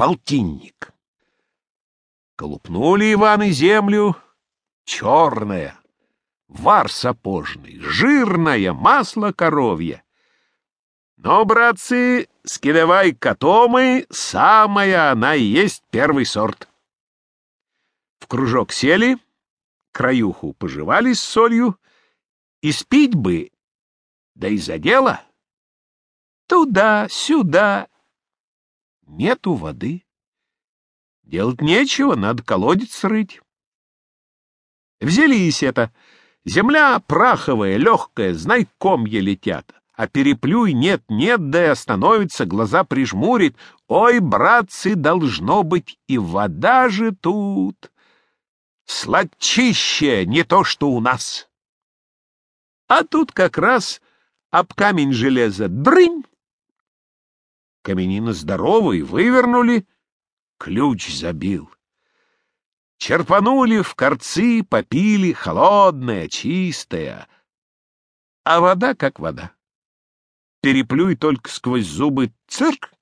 полтинник. Колупнули Иваны землю, черная, вар сапожный, жирное масло коровье. Но, братцы, скидывай котомы, самая она и есть первый сорт. В кружок сели, краюху пожевали с солью, и спить бы, да и за дело. Туда, сюда. Нету воды. Делать нечего, надо колодец рыть. Взялись это. Земля праховая, легкая, знай, комья летят. А переплюй нет-нет, да и остановится, глаза прижмурит. Ой, братцы, должно быть, и вода же тут. Сладчище, не то что у нас. А тут как раз об камень железа дрынь. Каменина здоровый, вывернули, ключ забил. Черпанули в корцы, попили, холодная, чистая. А вода как вода. Переплюй только сквозь зубы цирк.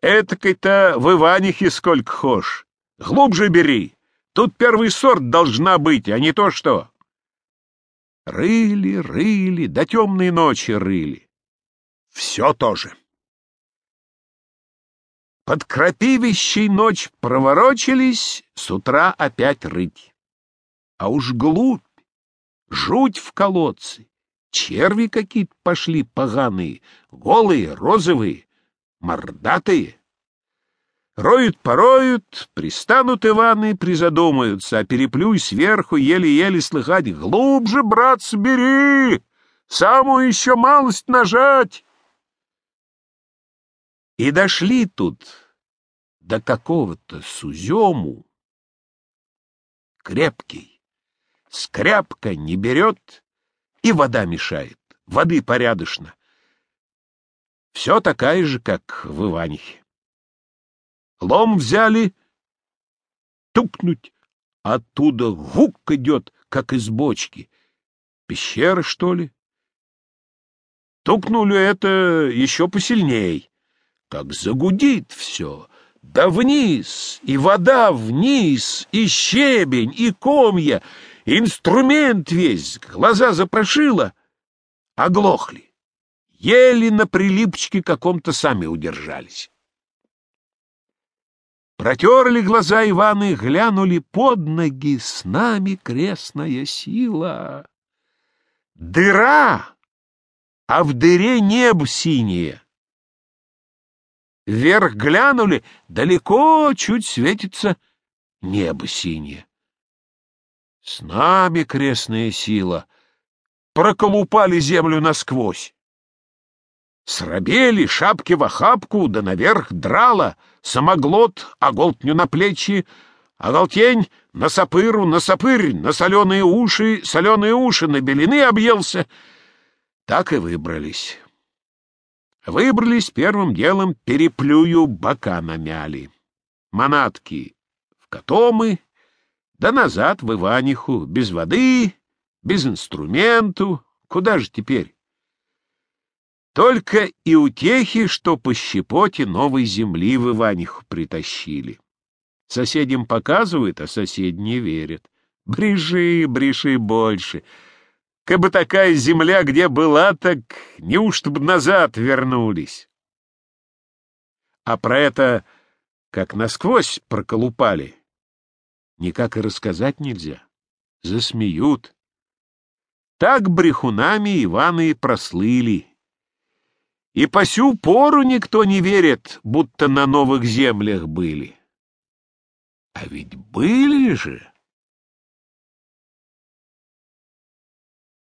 Этакой-то в Иванихе сколько хошь. Глубже бери. Тут первый сорт должна быть, а не то что. Рыли, рыли, до темной ночи рыли. Все тоже. Под крапивищей ночь проворочились, с утра опять рыть. А уж глубь, жуть в колодце, черви какие-то пошли поганые, голые, розовые, мордатые. Роют, пороют, пристанут Иваны, призадумаются, а переплюй сверху еле-еле слыхать. Глубже, брат, собери, самую еще малость нажать. И дошли тут до какого-то сузему. Крепкий, скряпка не берет, и вода мешает, воды порядочно. Все такая же, как в Иванихе. Лом взяли, тупнуть, оттуда гук идет, как из бочки. Пещера, что ли? Тукнули это еще посильней как загудит все. Да вниз, и вода вниз, и щебень, и комья, инструмент весь, глаза запрошило, оглохли. Еле на прилипчике каком-то сами удержались. Протерли глаза Иваны, глянули под ноги, с нами крестная сила. Дыра, а в дыре небо синее. Вверх глянули, далеко чуть светится небо синее. С нами крестная сила. Проколупали землю насквозь. Срабели, шапки в охапку, да наверх драла, самоглот, оголтню на плечи, оголтень на сапыру, на сапырь, на соленые уши, соленые уши, на белины объелся. Так и выбрались. Выбрались первым делом, переплюю бока намяли. Манатки в котомы, да назад в Иваниху, без воды, без инструменту. Куда же теперь? Только и утехи, что по щепоте новой земли в Иваниху притащили. Соседям показывают, а соседи не верят. Бреши, бреши больше — Кабы такая земля где была, так неужто бы назад вернулись? А про это, как насквозь проколупали, никак и рассказать нельзя. Засмеют. Так брехунами Иваны и прослыли. И по сю пору никто не верит, будто на новых землях были. А ведь были же.